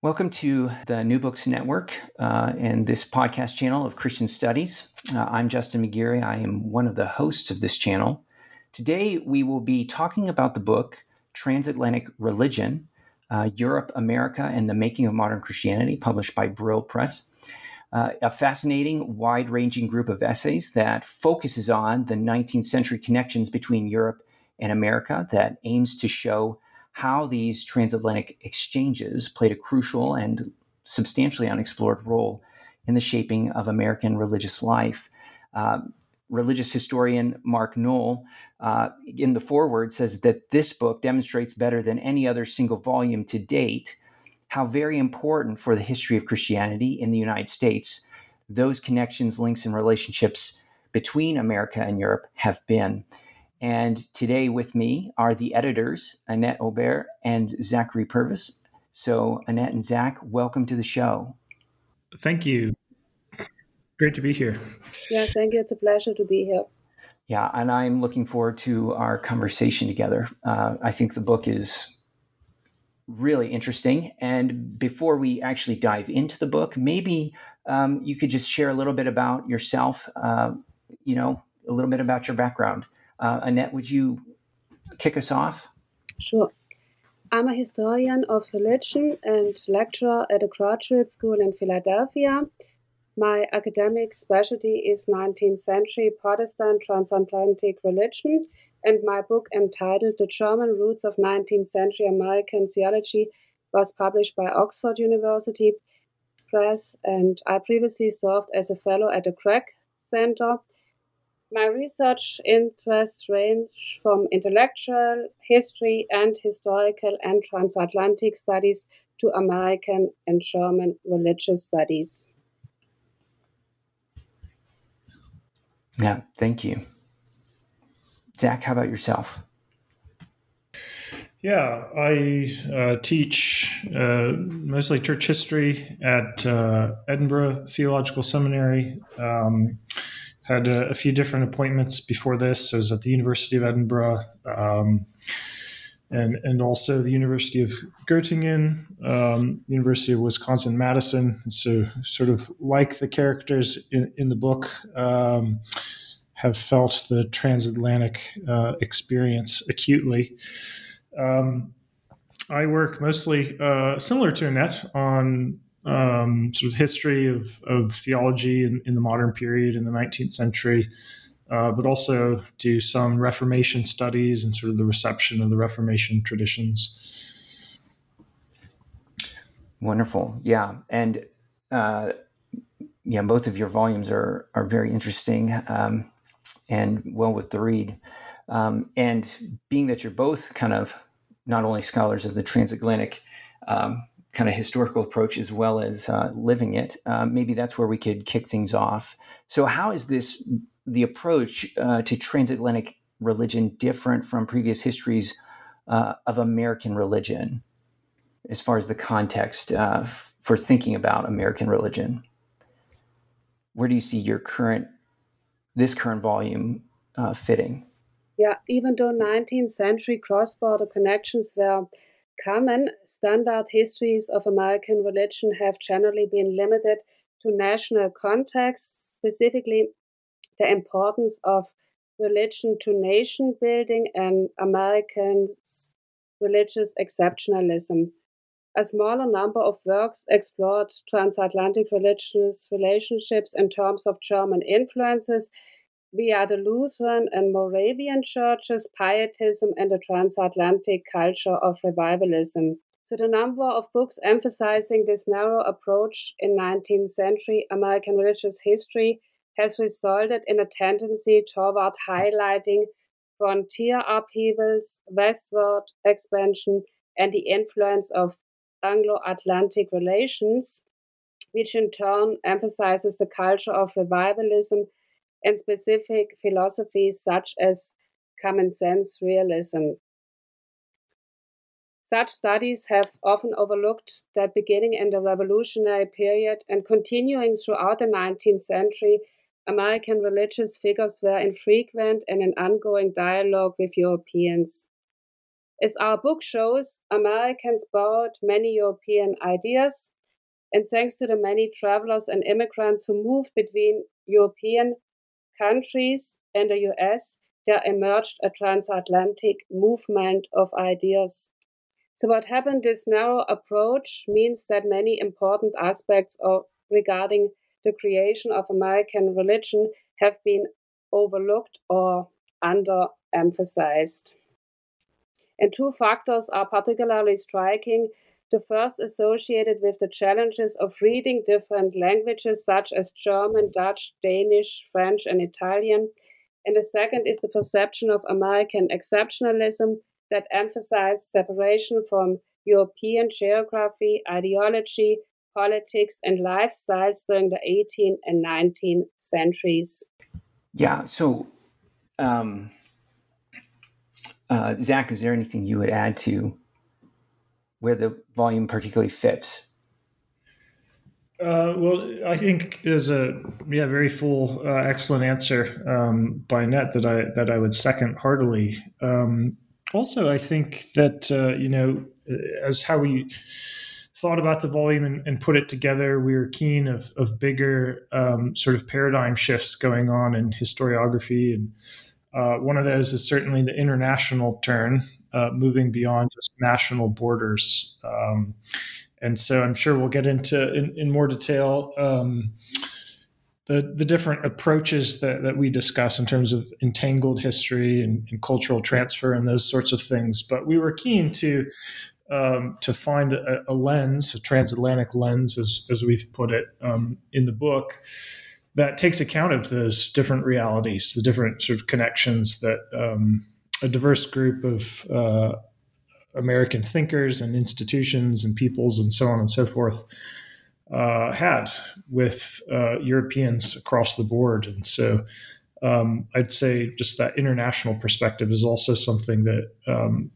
Welcome to the New Books Network uh, and this podcast channel of Christian Studies. Uh, I'm Justin McGeary. I am one of the hosts of this channel. Today, we will be talking about the book Transatlantic Religion uh, Europe, America, and the Making of Modern Christianity, published by Brill Press. Uh, a fascinating, wide ranging group of essays that focuses on the 19th century connections between Europe and America, that aims to show how these transatlantic exchanges played a crucial and substantially unexplored role in the shaping of American religious life. Uh, religious historian Mark Noll, uh, in the foreword, says that this book demonstrates better than any other single volume to date how very important for the history of Christianity in the United States those connections, links, and relationships between America and Europe have been. And today with me are the editors, Annette Aubert and Zachary Purvis. So, Annette and Zach, welcome to the show. Thank you. Great to be here. Yeah, thank you. It's a pleasure to be here. Yeah, and I'm looking forward to our conversation together. Uh, I think the book is really interesting. And before we actually dive into the book, maybe um, you could just share a little bit about yourself, uh, you know, a little bit about your background. Uh, Annette, would you kick us off? Sure. I'm a historian of religion and lecturer at a graduate school in Philadelphia. My academic specialty is 19th century Protestant transatlantic religion, and my book entitled The German Roots of 19th Century American Theology was published by Oxford University Press, and I previously served as a fellow at the Craig Center my research interests range from intellectual history and historical and transatlantic studies to American and German religious studies. Yeah, thank you. Zach, how about yourself? Yeah, I uh, teach uh, mostly church history at uh, Edinburgh Theological Seminary. Um, had a, a, few different appointments before this. I was at the University of Edinburgh um, and and also the University of Göttingen, um, University of Wisconsin Madison. So sort of like the characters in, in the book. Um, have felt the transatlantic uh, experience acutely. Um, I work mostly uh, similar to Annette on um, sort of history of, of theology in, in, the modern period in the 19th century, uh, but also do some Reformation studies and sort of the reception of the Reformation traditions. Wonderful, yeah, and uh, yeah, both of your volumes are are very interesting um, and well with the read. Um, and being that you're both kind of not only scholars of the transatlantic um, kind of historical approach as well as uh, living it. Uh, maybe that's where we could kick things off. So, how is this the approach uh, to transatlantic religion different from previous histories uh, of American religion, as far as the context uh, f- for thinking about American religion? Where do you see your current this current volume uh, fitting? Yeah, even though 19th century cross-border connections were common, standard histories of American religion have generally been limited to national contexts, specifically the importance of religion to nation building and American religious exceptionalism. A smaller number of works explored transatlantic religious relationships in terms of German influences via the Lutheran and Moravian churches, pietism, and the transatlantic culture of revivalism. So, the number of books emphasizing this narrow approach in 19th century American religious history has resulted in a tendency toward highlighting frontier upheavals, westward expansion, and the influence of Anglo Atlantic relations, which in turn emphasizes the culture of revivalism and specific philosophies such as common sense realism. Such studies have often overlooked that beginning in the revolutionary period and continuing throughout the 19th century, American religious figures were in frequent and in ongoing dialogue with Europeans. As our book shows, Americans borrowed many European ideas, and thanks to the many travelers and immigrants who moved between European countries and the US, there emerged a transatlantic movement of ideas. So, what happened? This narrow approach means that many important aspects of regarding the creation of American religion have been overlooked or underemphasized. And two factors are particularly striking. The first associated with the challenges of reading different languages such as German, Dutch, Danish, French, and Italian. And the second is the perception of American exceptionalism that emphasized separation from European geography, ideology, politics, and lifestyles during the 18th and 19th centuries. Yeah. So, um, uh, Zach, is there anything you would add to where the volume particularly fits? Uh, well, I think there's a yeah very full, uh, excellent answer um, by Net that I that I would second heartily. Um, also, I think that uh, you know as how we thought about the volume and, and, put it together. We were keen of, of bigger um, sort of paradigm shifts going on in historiography. And uh, one of those is certainly the international turn, uh, moving beyond just national borders. Um, and so I'm sure we'll get into in, in more detail um, the, the different approaches that, that we discuss in terms of entangled history and, and cultural transfer and those sorts of things. But we were keen to um, to find a, a, lens, a transatlantic lens, as, as we've put it um, in the book, that takes account of those different realities, the different sort of connections that um, a diverse group of uh, American thinkers and institutions and peoples and so on and so forth uh, had with uh, Europeans across the board. And so um, I'd say just that international perspective is also something that um,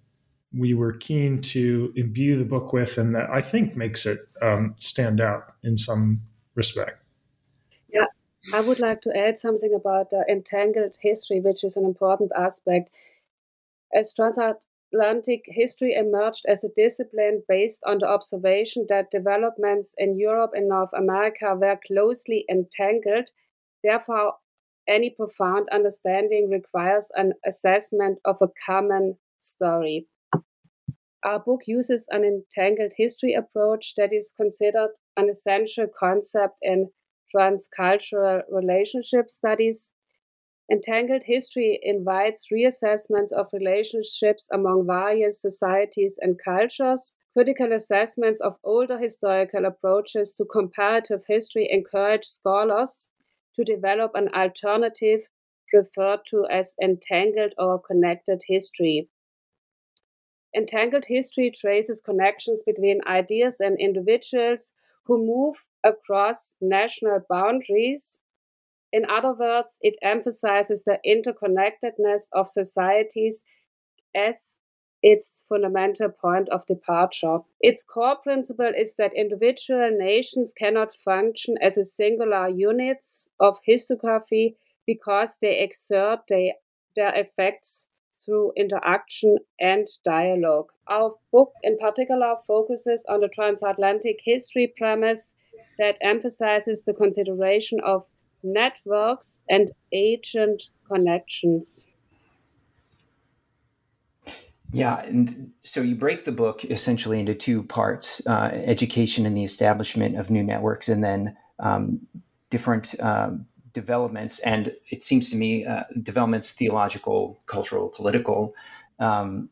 we were keen to imbue the book with, and that I think makes it um, stand out in some respect. Yeah, I would like to add something about uh, entangled history, which is an important aspect. As transatlantic history emerged as a discipline based on the observation that developments in Europe and North America were closely entangled, therefore, any profound understanding requires an assessment of a common story. Our book uses an entangled history approach that is considered an essential concept in transcultural relationship studies. Entangled history invites reassessments of relationships among various societies and cultures. Critical assessments of older historical approaches to comparative history encourage scholars to develop an alternative referred to as entangled or connected history. Entangled history traces connections between ideas and individuals who move across national boundaries. In other words, it emphasizes the interconnectedness of societies as its fundamental point of departure. Its core principle is that individual nations cannot function as a singular units of historiography because they exert they, their effects through interaction and dialogue. Our book, in particular, focuses on the transatlantic history premise that emphasizes the consideration of networks and agent connections. Yeah, and so you break the book essentially into two parts: uh, education and the establishment of new networks, and then um, different uh, developments. And it seems to me uh, developments theological, cultural, political. Um,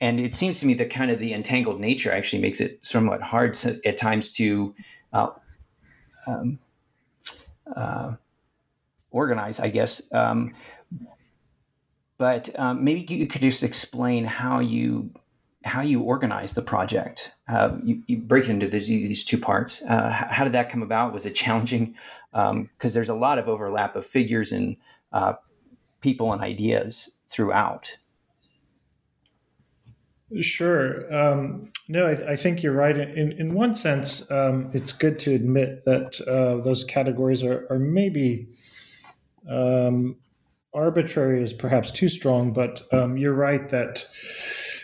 and it seems to me that kind of the entangled nature actually makes it somewhat hard to, at times to uh, um, uh, organize, I guess. Um, but um, maybe you could just explain how you how you organize the project. Uh, you, you, break it into these, these two parts. Uh, how did that come about? Was it challenging? Because um, there's a lot of overlap of figures and uh, people and ideas throughout. Sure. Um, no, I, I, think you're right. In in one sense, um, it's good to admit that uh, those categories are, are maybe um, arbitrary is perhaps too strong, but um, you're right that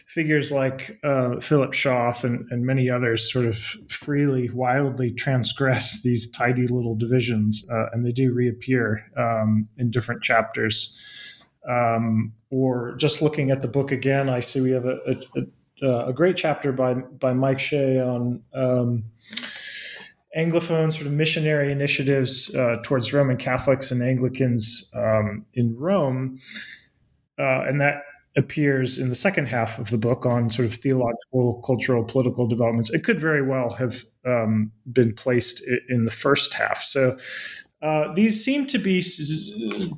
figures like uh, Philip Schaff and, and, many others sort of freely, wildly transgress these tidy little divisions, uh, and they do reappear um, in different chapters. Um, or just looking at the book again, I see we have a, a, a great chapter by by Mike Shea on um, Anglophone sort of missionary initiatives uh, towards Roman Catholics and Anglicans um, in Rome, uh, and that appears in the second half of the book on sort of theological, cultural, political developments. It could very well have um, been placed in the first half. So uh, these seem to be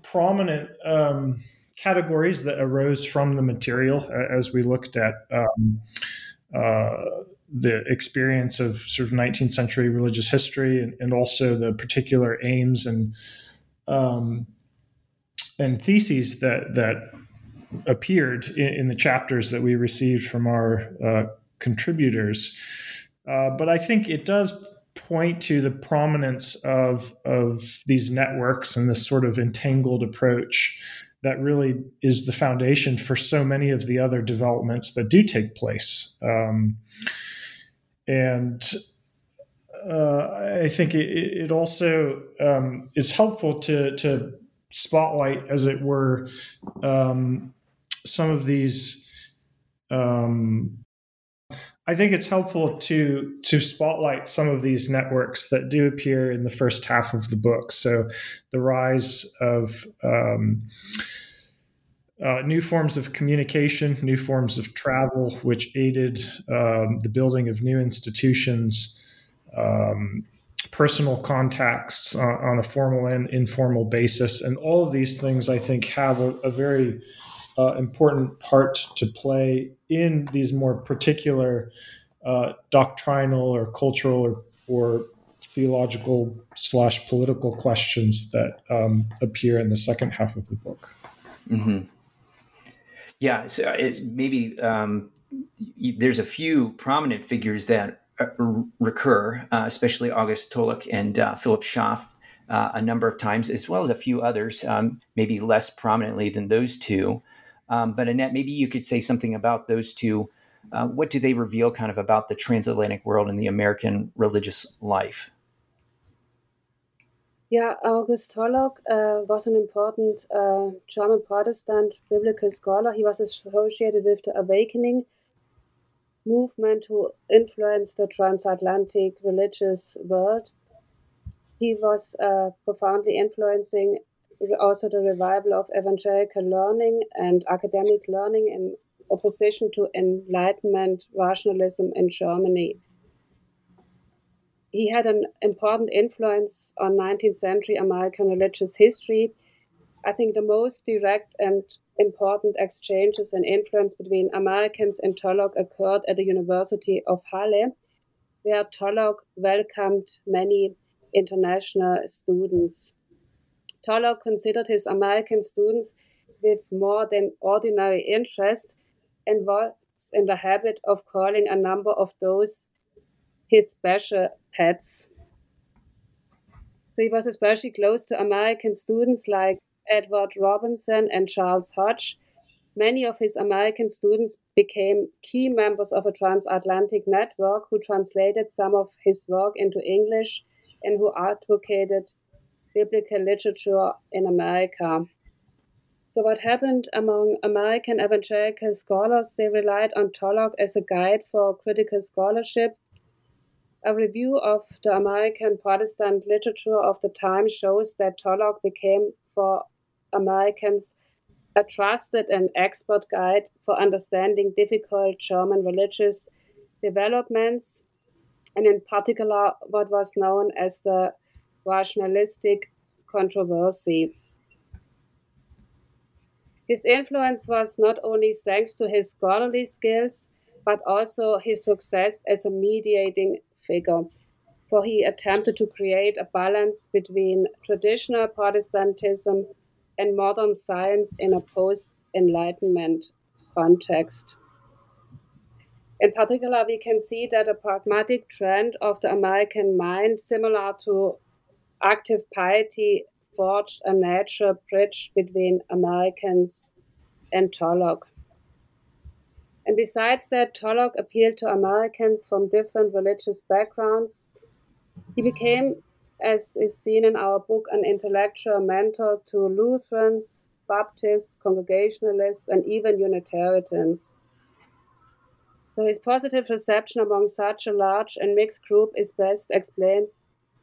prominent um, categories that arose from the material uh, as we looked at um, uh, the experience of sort of 19th century religious history and, and also the particular aims and um, and theses that that appeared in, in, the chapters that we received from our uh, contributors. Uh, but I think it does point to the prominence of of these networks and this sort of entangled approach that really is the foundation for so many of the other developments that do take place. Um, and uh, I think it, it also um, is helpful to, to spotlight, as it were, um, some of these. Um, I think it's helpful to to spotlight some of these networks that do appear in the first half of the book. So, the rise of um, uh, new forms of communication, new forms of travel, which aided um, the building of new institutions, um, personal contacts on, on, a formal and informal basis. And all of these things, I think, have a, a very uh, important part to play in these more particular uh, doctrinal or cultural or, or theological slash political questions that um, appear in the second half of the book. Mm-hmm. Yeah, so it's maybe um, there's a few prominent figures that uh, recur, uh, especially August Tholuck and uh, Philip Schaff, uh, a number of times, as well as a few others, um, maybe less prominently than those two. Um, but Annette, maybe you could say something about those two. Uh, what do they reveal, kind of, about the transatlantic world and the American religious life? Yeah, August Tholuck uh, was an important uh, German Protestant biblical scholar. He was associated with the Awakening movement to influence the transatlantic religious world. He was uh, profoundly influencing also the revival of evangelical learning and academic learning in opposition to Enlightenment rationalism in Germany he had an important influence on 19th century American religious history. I think the most direct and important exchanges and influence between Americans and Tholuck occurred at the University of Halle, where Tholuck welcomed many international students. Tholuck considered his American students with more than ordinary interest and was in the habit of calling a number of those his special pets. So he was especially close to American students like Edward Robinson and Charles Hodge. Many of his American students became key members of a transatlantic network who translated some of his work into English and who advocated biblical literature in America. So, what happened among American evangelical scholars? They relied on Tholuck as a guide for critical scholarship. A review of the American Protestant literature of the time shows that Tholuck became, for Americans, a trusted and expert guide for understanding difficult German religious developments, and in particular, what was known as the rationalistic controversy. His influence was not only thanks to his scholarly skills, but also his success as a mediating figure, for he attempted to create a balance between traditional Protestantism and modern science in a post Enlightenment context. In particular, we can see that a pragmatic trend of the American mind, similar to active piety, forged a natural bridge between Americans and Tholuck. And besides that, Tholuck appealed to Americans from different religious backgrounds. He became, as is seen in our book, an intellectual mentor to Lutherans, Baptists, Congregationalists, and even Unitarians. So his positive reception among such a large and mixed group is best explained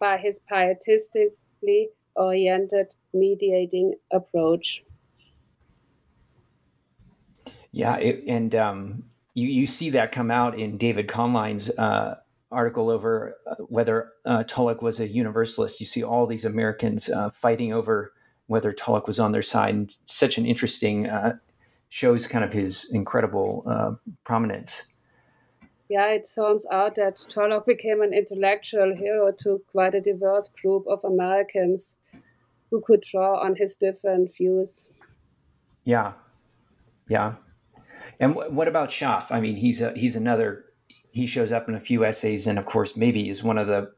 by his pietistically oriented mediating approach. Yeah, it, and um, you you see that come out in David Komline's uh, article over uh, whether uh, Tholuck was a universalist. You see all these Americans uh, fighting over whether Tholuck was on their side. And such an interesting uh, shows kind of his incredible uh, prominence. Yeah, it turns out that Tullock became an intellectual hero to quite a diverse group of Americans who could draw on his different views. Yeah, yeah. And w- what about Schaff? I mean, he's a, he's another. He shows up in a few essays, and of course, maybe is one of the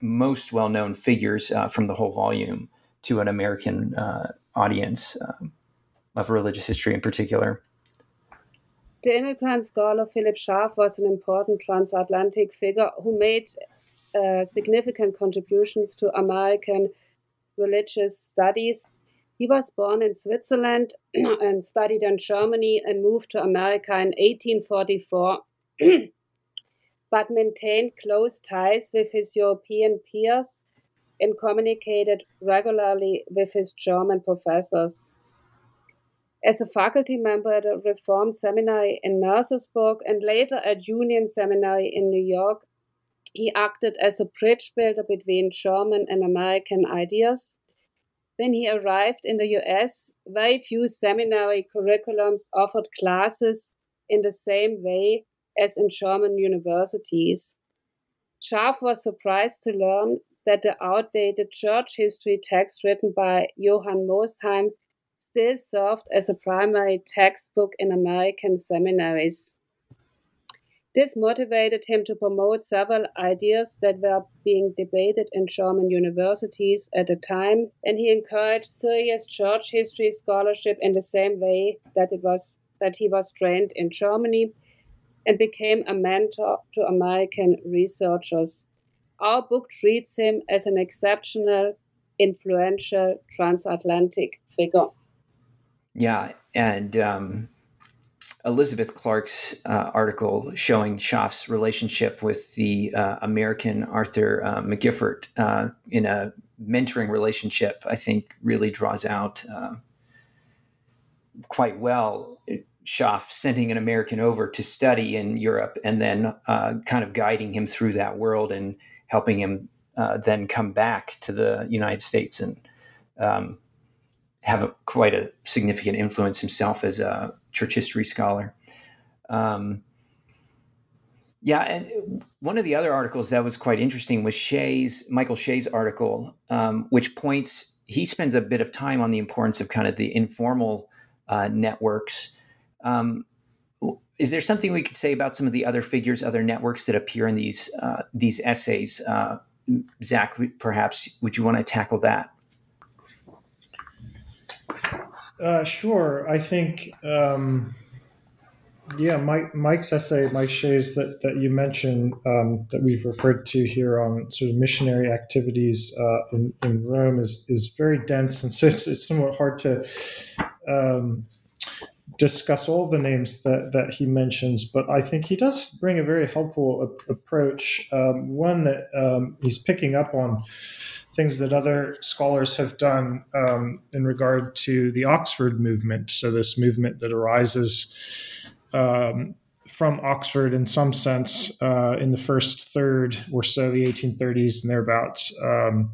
most well known figures uh, from the whole volume to an American uh, audience um, of religious history in particular. The immigrant scholar Philip Schaff was an important transatlantic figure who made uh, significant contributions to American religious studies. He was born in Switzerland and studied in Germany and moved to America in 1844, but maintained close ties with his European peers and communicated regularly with his German professors. As a faculty member at a Reformed seminary in Mercersburg and later at Union Seminary in New York, he acted as a bridge builder between German and American ideas. When he arrived in the US, very few seminary curriculums offered classes in the same way as in German universities. Schaff was surprised to learn that the outdated church history text written by Johann Mosheim still served as a primary textbook in American seminaries. This motivated him to promote several ideas that were being debated in German universities at the time, and he encouraged serious church history scholarship in the same way that it was that he was trained in Germany and became a mentor to American researchers. Our book treats him as an exceptional, influential transatlantic figure. Yeah, and um, Elizabeth Clark's uh, article showing Schaff's relationship with the uh, American Arthur uh, McGiffert uh, in a mentoring relationship, I think, really draws out uh, quite well. Schaff sending an American over to study in Europe and then uh, kind of guiding him through that world and helping him then come back to the United States and um, have a, quite a significant influence himself as a church history scholar. Um, yeah, and one of the other articles that was quite interesting was Shea's Michael Shea's article, um, which points he spends a bit of time on the importance of kind of the informal uh, networks. Um, is there something we could say about some of the other figures, other networks that appear in these uh, these essays? Uh, Zach, perhaps would you want to tackle that? Uh, sure. I think, um, yeah, Mike, Mike's essay, Mike Shea's that, that you mentioned, um, that we've referred to here on sort of missionary activities uh, in, in Rome is, is very dense. And so it's, it's somewhat hard to um, discuss all the names that, that he mentions, but I think he does bring a very helpful a- approach. Um, one that um, he's picking up on things that other scholars have done um, in regard to the Oxford movement. So, this movement that arises um, from Oxford in some sense uh, in the first third or so, the 1830s and thereabouts. Um,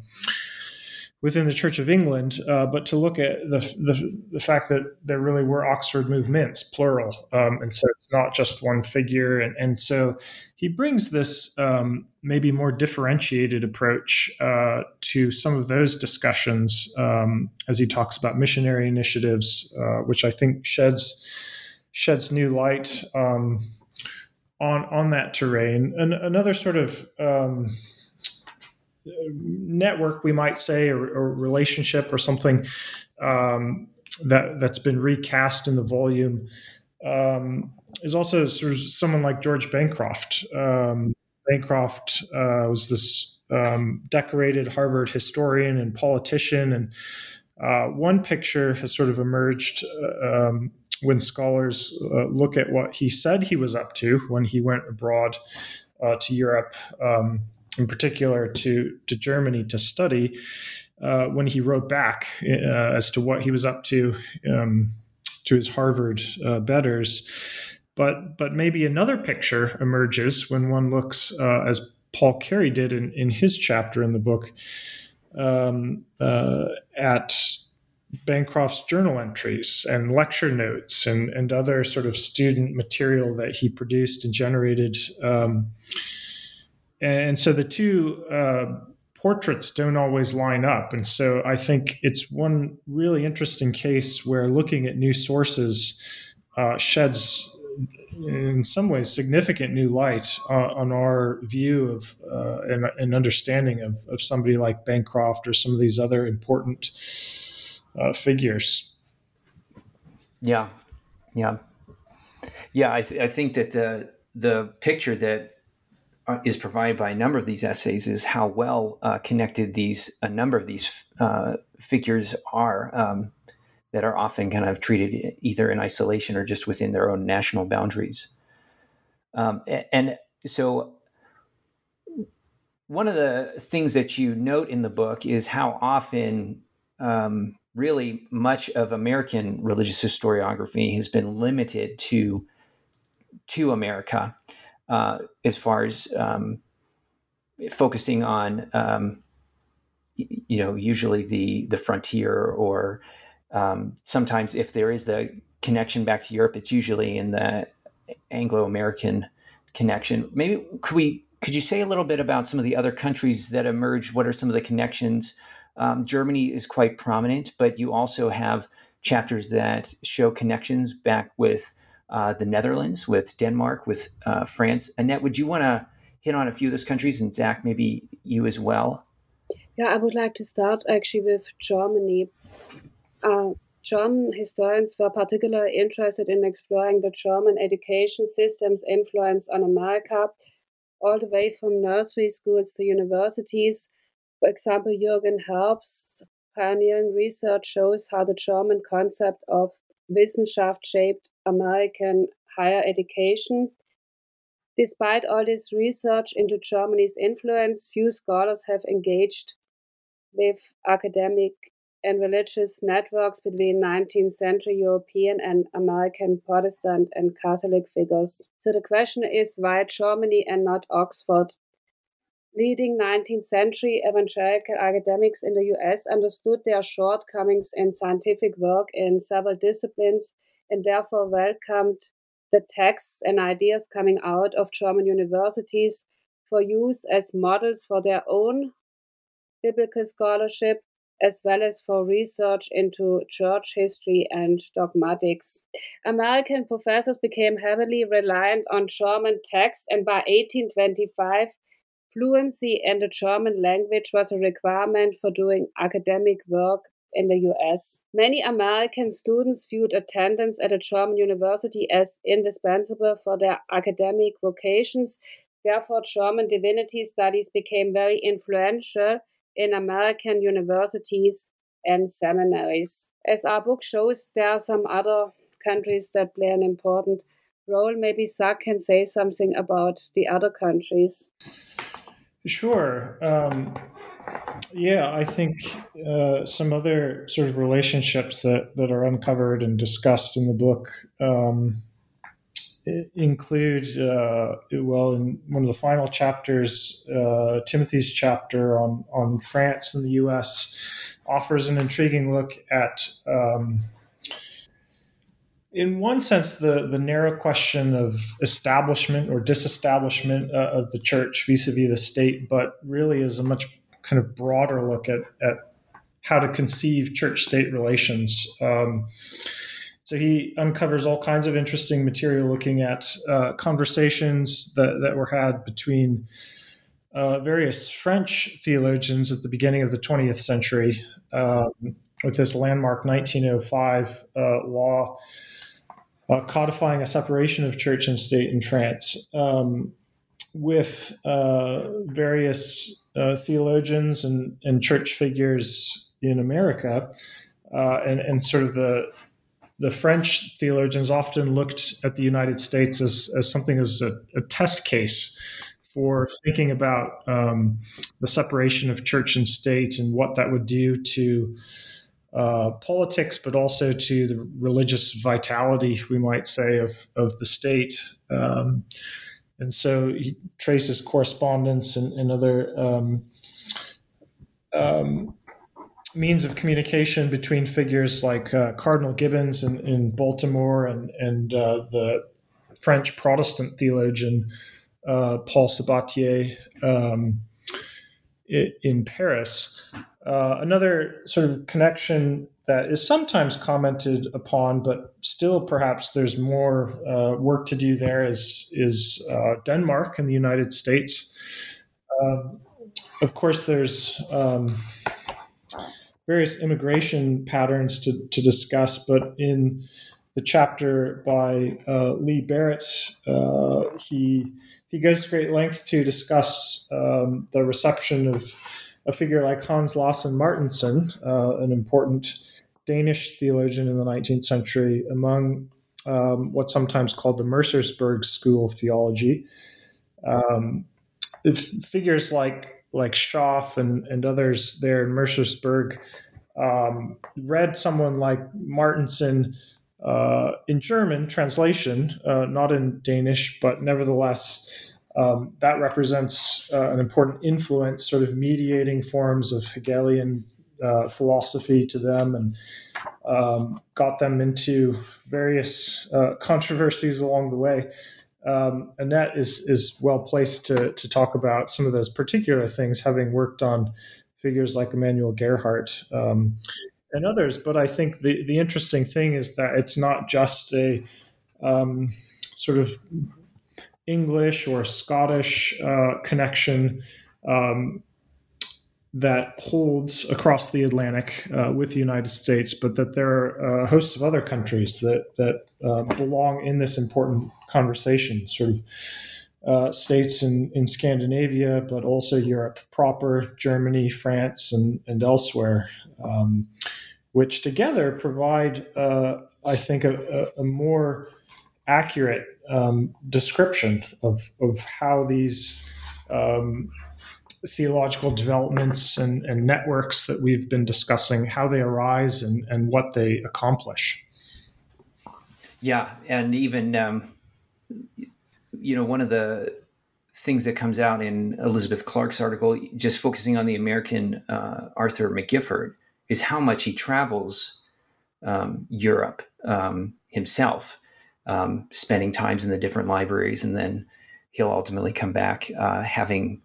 within the Church of England, uh, but to look at the, the, the fact that there really were Oxford movements, plural, um, and so it's not just one figure, and and so he brings this um, maybe more differentiated approach uh, to some of those discussions um, as he talks about missionary initiatives, uh, which I think sheds sheds new light um, on on that terrain. And another sort of um, network, we might say, or, or relationship or something um, that that's been recast in the volume um, is also sort of someone like George Bancroft. Um, Bancroft uh, was this um, decorated Harvard historian and politician, and uh, one picture has sort of emerged. Uh, um, when scholars uh, look at what he said he was up to when he went abroad uh, to Europe um, in particular to, to Germany to study, uh, when he wrote back uh, as to what he was up to um, to his Harvard uh, betters. But, but maybe another picture emerges when one looks, uh, as Paul Carey did in, in his chapter in the book, um, uh, at Bancroft's journal entries and lecture notes and, and other sort of student material that he produced and generated. Um, and so the two uh, portraits don't always line up. And so I think it's one really interesting case where looking at new sources uh, sheds, in some ways, significant new light uh, on our view of uh, and, and, understanding of, of somebody like Bancroft or some of these other important uh, figures. Yeah, yeah, yeah. I, th- I think that the the picture that is provided by a number of these essays is how well uh, connected these a number of these uh, figures are um, that are often kind of treated either in isolation or just within their own national boundaries. Um, and so, one of the things that you note in the book is how often, um, really, much of American religious historiography has been limited to to America uh, as far as um, focusing on um, you know usually the the frontier or um, sometimes if there is the connection back to Europe, it's usually in the Anglo-American connection. Maybe could we could you say a little bit about some of the other countries that emerged? What are some of the connections? Um, Germany is quite prominent, but you also have chapters that show connections back with uh, the Netherlands, with Denmark, with uh, France. Annette, would you want to hit on a few of those countries, and Zach, maybe you as well? Yeah, I would like to start actually with Germany. Uh, German historians were particularly interested in exploring the German education system's influence on America, all the way from nursery schools to universities. For example, Jürgen Herbst's pioneering research shows how the German concept of Wissenschaft shaped American higher education. Despite all this research into Germany's influence, few scholars have engaged with academic and religious networks between 19th century European and American Protestant and Catholic figures. So the question is why Germany and not Oxford? Leading 19th century evangelical academics in the US understood their shortcomings in scientific work in several disciplines and therefore welcomed the texts and ideas coming out of German universities for use as models for their own biblical scholarship as well as for research into church history and dogmatics. American professors became heavily reliant on German texts, and by 1825, Fluency in the German language was a requirement for doing academic work in the US. Many American students viewed attendance at a German university as indispensable for their academic vocations. Therefore, German divinity studies became very influential in American universities and seminaries. As our book shows, there are some other countries that play an important role. Maybe Zach can say something about the other countries. Sure. Um, yeah, I think uh, some other sort of relationships that, that are uncovered and discussed in the book um, include, uh, well, in one of the final chapters, uh, Timothy's chapter on, on France and the US offers an intriguing look at. Um, in one sense, the, the narrow question of establishment or disestablishment uh, of the church vis-a-vis the state, but really is a much kind of broader look at, at how to conceive church-state relations. Um, so he uncovers all kinds of interesting material looking at uh, conversations that, that were had between uh, various French theologians at the beginning of the 20th century um, with this landmark 1905 uh, law uh, codifying a separation of church and state in France. Um, with uh, various uh, theologians and, and church figures in America, uh, and, and sort of the the French theologians often looked at the United States as, as something as a, a test case for thinking about um, the separation of church and state and what that would do to uh, politics, but also to the religious vitality, we might say, of, of the state. Um, and so he traces correspondence and, and other um, um, means of communication between figures like uh, Cardinal Gibbons in, in Baltimore and, and uh, the French Protestant theologian uh, Paul Sabatier um, in Paris. Uh, another sort of connection that is sometimes commented upon, but still perhaps there's more uh, work to do there is, is uh, Denmark and the United States. Um, of course, there's um, various immigration patterns to, to discuss, but in the chapter by uh, Lee Barrett, uh, he he goes to great length to discuss um, the reception of a figure like Hans Lassen Martensen, uh, an important Danish theologian in the 19th century, among um, what's sometimes called the Mercersburg School of Theology. Um, figures like like Schaff and, and others there in Mercersburg um, read someone like Martensen uh, in German translation, uh, not in Danish, but nevertheless, um, that represents uh, an important influence, sort of mediating forms of Hegelian uh, philosophy to them and um, got them into various uh, controversies along the way. Um, Annette is is well placed to to talk about some of those particular things, having worked on figures like Emanuel Gerhart um, and others. But I think the the interesting thing is that it's not just a um, sort of English or Scottish uh, connection um, that holds across the Atlantic uh, with the United States, but that there are a host of other countries that that uh, belong in this important conversation, sort of. Uh, states in, in Scandinavia, but also Europe proper, Germany, France, and, and elsewhere, um, which together provide, uh, I think, a, a, a more accurate um, description of, of how these um, theological developments and, and, networks that we've been discussing, how they arise and, and what they accomplish. Yeah, and even um, you know one of the things that comes out in Elizabeth Clark's article, just focusing on the American uh, Arthur McGiffert, is how much he travels um, Europe um, himself um, spending times in the different libraries, and then he'll ultimately come back uh, having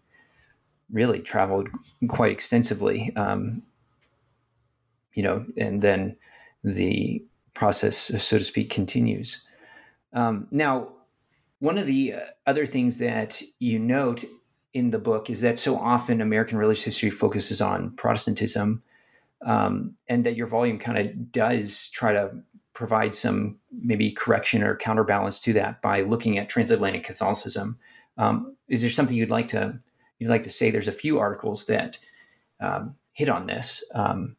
really traveled quite extensively. Um, you know, and then the process, so to speak, continues. Um, now, one of the uh, other things that you note in the book is that so often American religious history focuses on Protestantism, um, and that your volume kind of does try to provide some maybe correction or counterbalance to that by looking at transatlantic Catholicism. Um, is there something you'd like to you'd like to say? There's a few articles that um, hit on this. Um,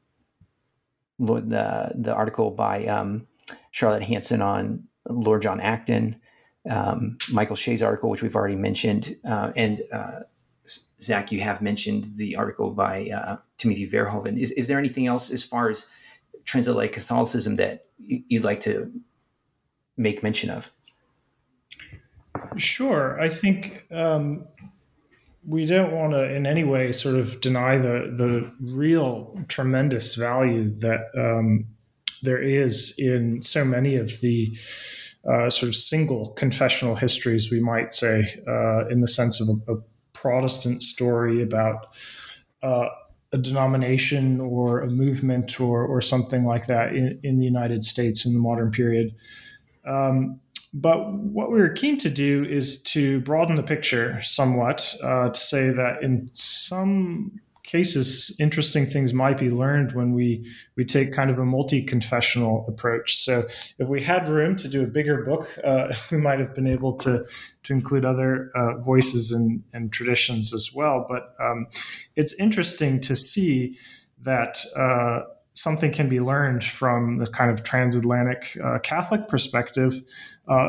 the the article by um, Charlotte Hanson on Lord John Acton, um, Michael Shea's article, which we've already mentioned, uh, and uh, Zach, you have mentioned the article by uh, Timothy Verhoeven. Is, is there anything else as far as transatlantic Catholicism that you'd like to make mention of? Sure. I think um, we don't want to in any way sort of deny the the real tremendous value that um, there is in so many of the uh, sort of single confessional histories, we might say, uh, in the sense of a, a Protestant story about uh, a denomination or a movement or, or something like that in, in the United States in the modern period. Um, but what we were keen to do is to broaden the picture somewhat uh, to say that in some cases, interesting things might be learned when we we take kind of a multi-confessional approach. So, if we had room to do a bigger book, uh, we might have been able to to include other uh, voices and, and traditions as well. But um, it's interesting to see that. Uh, something can be learned from the kind of transatlantic uh, Catholic perspective uh,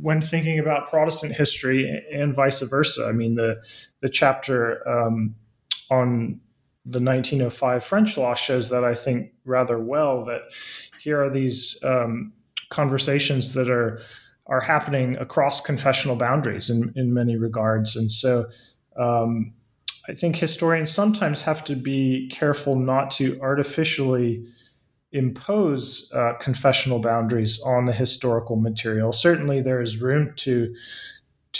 when thinking about Protestant history and vice versa. I mean, the the chapter um, on the 1905 French law shows that I think rather well that here are these um, conversations that are are happening across confessional boundaries in, in many regards. And so um, I think historians sometimes have to be careful not to artificially impose uh, confessional boundaries on the historical material. Certainly, there is room to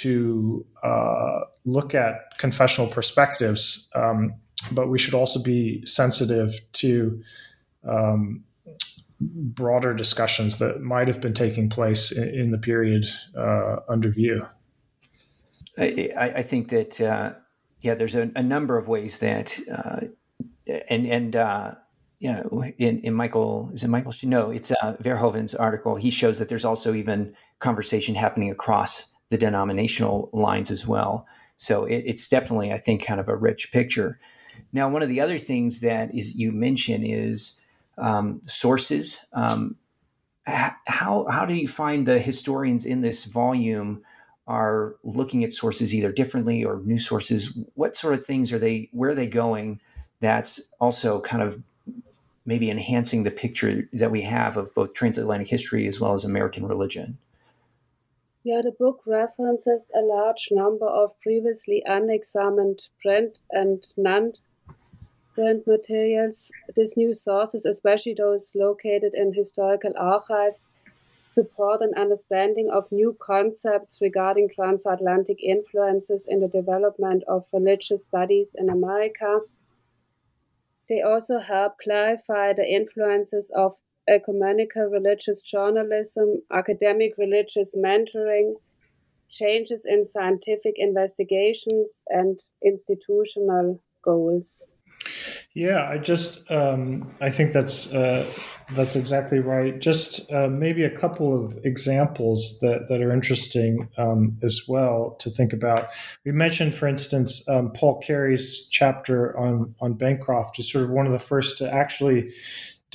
to uh, look at confessional perspectives, um, but we should also be sensitive to um, broader discussions that might have been taking place in, in the period uh, under view. I, I think that uh, yeah, there's a, a, number of ways that uh, and and uh, yeah, in, in Michael is it Michael? No, it's uh, Verhoeven's article. He shows that there's also even conversation happening across the denominational lines as well. So it, it's definitely, I think, kind of a rich picture. Now, one of the other things that is you mention is um, sources. Um, how how do you find the historians in this volume are looking at sources either differently or new sources? What sort of things are they? Where are they going? That's also kind of maybe enhancing the picture that we have of both transatlantic history as well as American religion. Yeah, the book references a large number of previously unexamined print and non print materials. These new sources, especially those located in historical archives, support an understanding of new concepts regarding transatlantic influences in the development of religious studies in America. They also help clarify the influences of ecumenical religious journalism, academic religious mentoring, changes in scientific investigations, and institutional goals. Yeah, I just um, I think that's uh, that's exactly right. Just uh, maybe a couple of examples that, that are interesting um, as well to think about. We mentioned, for instance, um, Paul Carey's chapter on on Bancroft is sort of one of the first to actually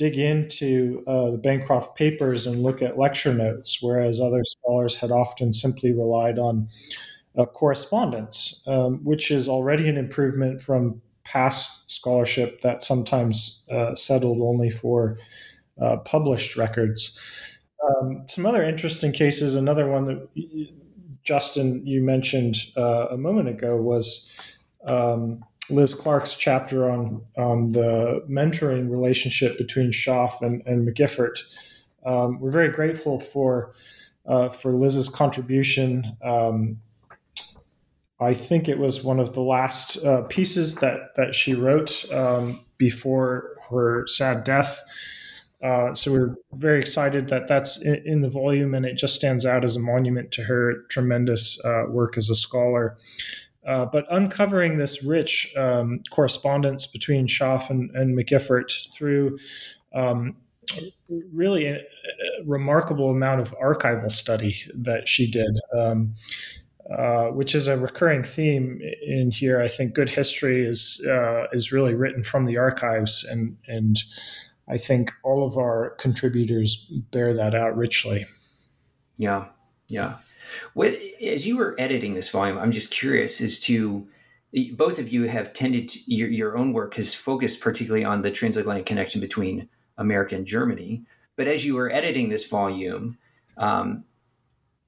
dig into uh, the Bancroft papers and look at lecture notes, whereas other scholars had often simply relied on uh, correspondence, um, which is already an improvement from past scholarship that sometimes uh, settled only for uh, published records. Um, some other interesting cases, another one that Justin, you mentioned uh, a moment ago, was um, Liz Clark's chapter on on the mentoring relationship between Schaff and, and McGiffert. Um, we're very grateful for uh, for Liz's contribution. Um, I think it was one of the last uh, pieces that that she wrote um, before her sad death. Uh, so we're very excited that that's in, in, the volume, and it just stands out as a monument to her tremendous uh, work as a scholar. Uh, but uncovering this rich um, correspondence between Schaff and, and McGiffert through um, really a, a, remarkable amount of archival study that she did, um, uh, which is a recurring theme in here. I think good history is uh, is really written from the archives, and and I think all of our contributors bear that out richly. Yeah, yeah. What as you were editing this volume, I'm just curious as to both of you have tended to, your your own work has focused particularly on the transatlantic connection between America and Germany. But as you were editing this volume, um,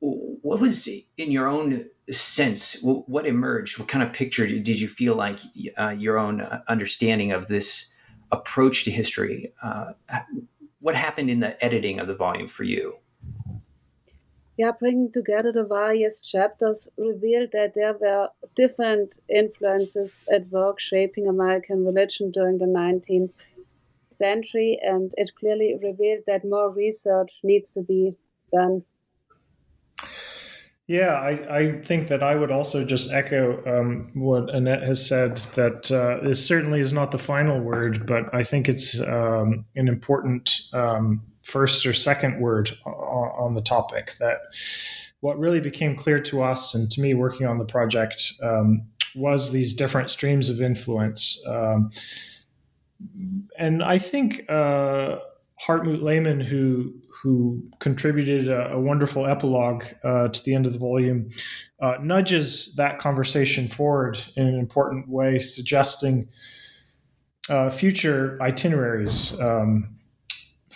what was in your own sense? What emerged? What kind of picture did you feel like uh, your own uh, understanding of this approach to history? Uh, what happened in the editing of the volume for you? Yeah, bringing together the various chapters revealed that there were different influences at work shaping American religion during the 19th century, and it clearly revealed that more research needs to be done. Yeah, I, I think that I would also just echo um, what Annette has said that uh, this certainly is not the final word, but I think it's um, an important um, first or second word on, the topic. That what really became clear to us and to me working on the project um, was these different streams of influence. Um, and I think uh, Hartmut Lehmann, who who contributed a, a wonderful epilogue uh, to the end of the volume, uh, nudges that conversation forward in an important way, suggesting uh, future itineraries um,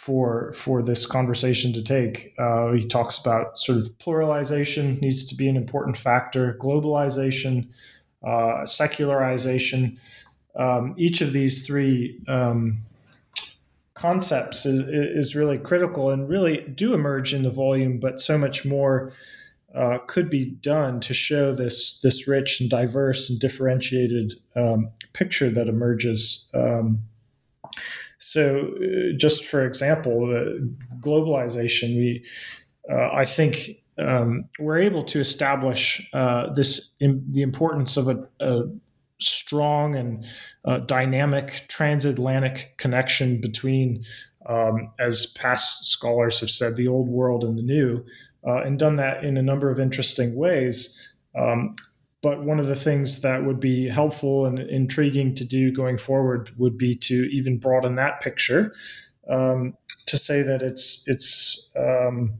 for for this conversation to take. Uh, he talks about sort of pluralization needs to be an important factor, globalization, uh, secularization. Um, each of these three um, concepts is, is really critical and really do emerge in the volume, but so much more uh, could be done to show this this rich and diverse and differentiated um, picture that emerges. So, uh, just for example, globalization, we uh, I think um, we're able to establish uh, this in, the importance of a, a strong and uh, dynamic transatlantic connection between, um, as past scholars have said, the old world and the new, uh, and done that in a number of interesting ways. Um, but one of the things that would be helpful and intriguing to do going forward would be to even broaden that picture um, to say that it's it's um,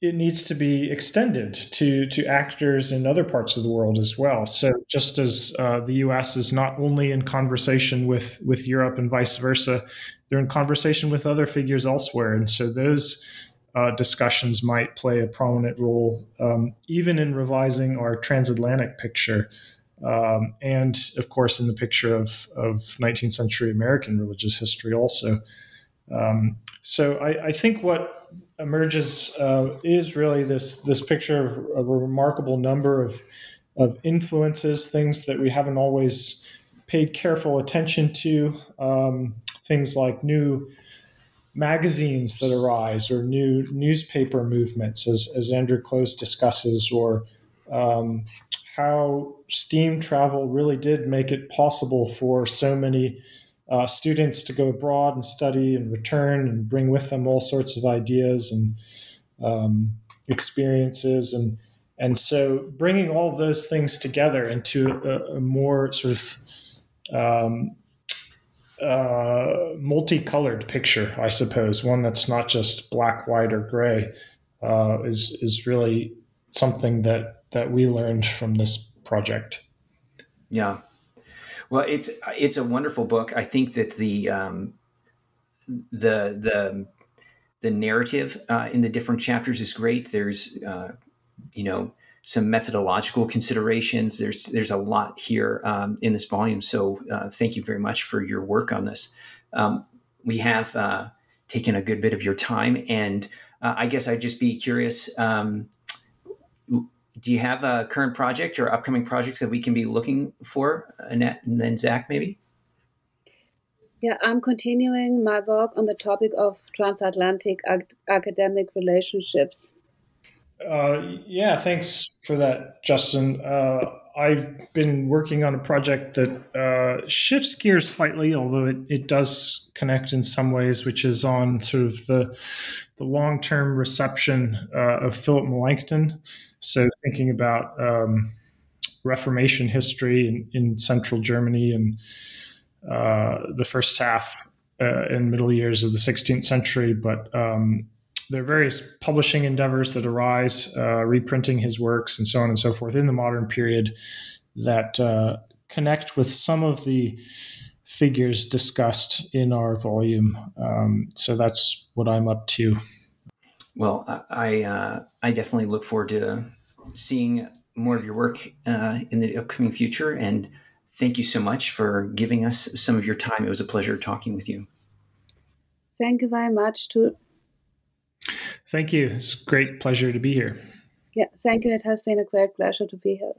it needs to be extended to to actors in other parts of the world as well. So just as uh, the U.S. is not only in conversation with with Europe and vice versa, they're in conversation with other figures elsewhere, and so those uh, discussions might play a prominent role, um, even in revising our transatlantic picture. Um, and of course, in the picture of, of 19th century American religious history, also. Um, so I, I, think what emerges uh, is really this this picture of, of, a remarkable number of of influences, things that we haven't always paid careful attention to, um, things like new magazines that arise or new newspaper movements, as, as Andrew Kloes discusses, or um, how steam travel really did make it possible for so many uh, students to go abroad and study and return and bring with them all sorts of ideas and um, experiences. And and so bringing all of those things together into a, a more sort of um, uh, multicolored picture, I suppose, one that's not just black, white, or gray, uh, is is really something that that we learned from this project. Yeah, well, it's it's a wonderful book. I think that the um, the the the narrative uh, in the different chapters is great. There's uh, you know some methodological considerations. There's there's a lot here um, in this volume. So uh, thank you very much for your work on this. Um, we have uh, taken a good bit of your time, and uh, I guess I'd just be curious. Um, do you have a current project or upcoming projects that we can be looking for, Annette, and then Zach, maybe? Yeah, I'm continuing my work on the topic of transatlantic ac- academic relationships. Uh, yeah, thanks for that, Justin. Uh, I've been working on a project that uh, shifts gears slightly, although it, it does connect in some ways, which is on sort of the the long term reception uh, of Philip Melanchthon. So thinking about um, Reformation history in, in, central Germany and uh, the first half uh, and middle years of the 16th century, but um, there are various publishing endeavors that arise, uh, reprinting his works and so on and so forth in the modern period that uh, connect with some of the figures discussed in our volume. Um, so that's what I'm up to. Well, I uh, I definitely look forward to seeing more of your work uh, in the upcoming future. And thank you so much for giving us some of your time. It was a pleasure talking with you. Thank you very much. To thank you. It's a great pleasure to be here. Yeah, thank you. It has been a great pleasure to be here.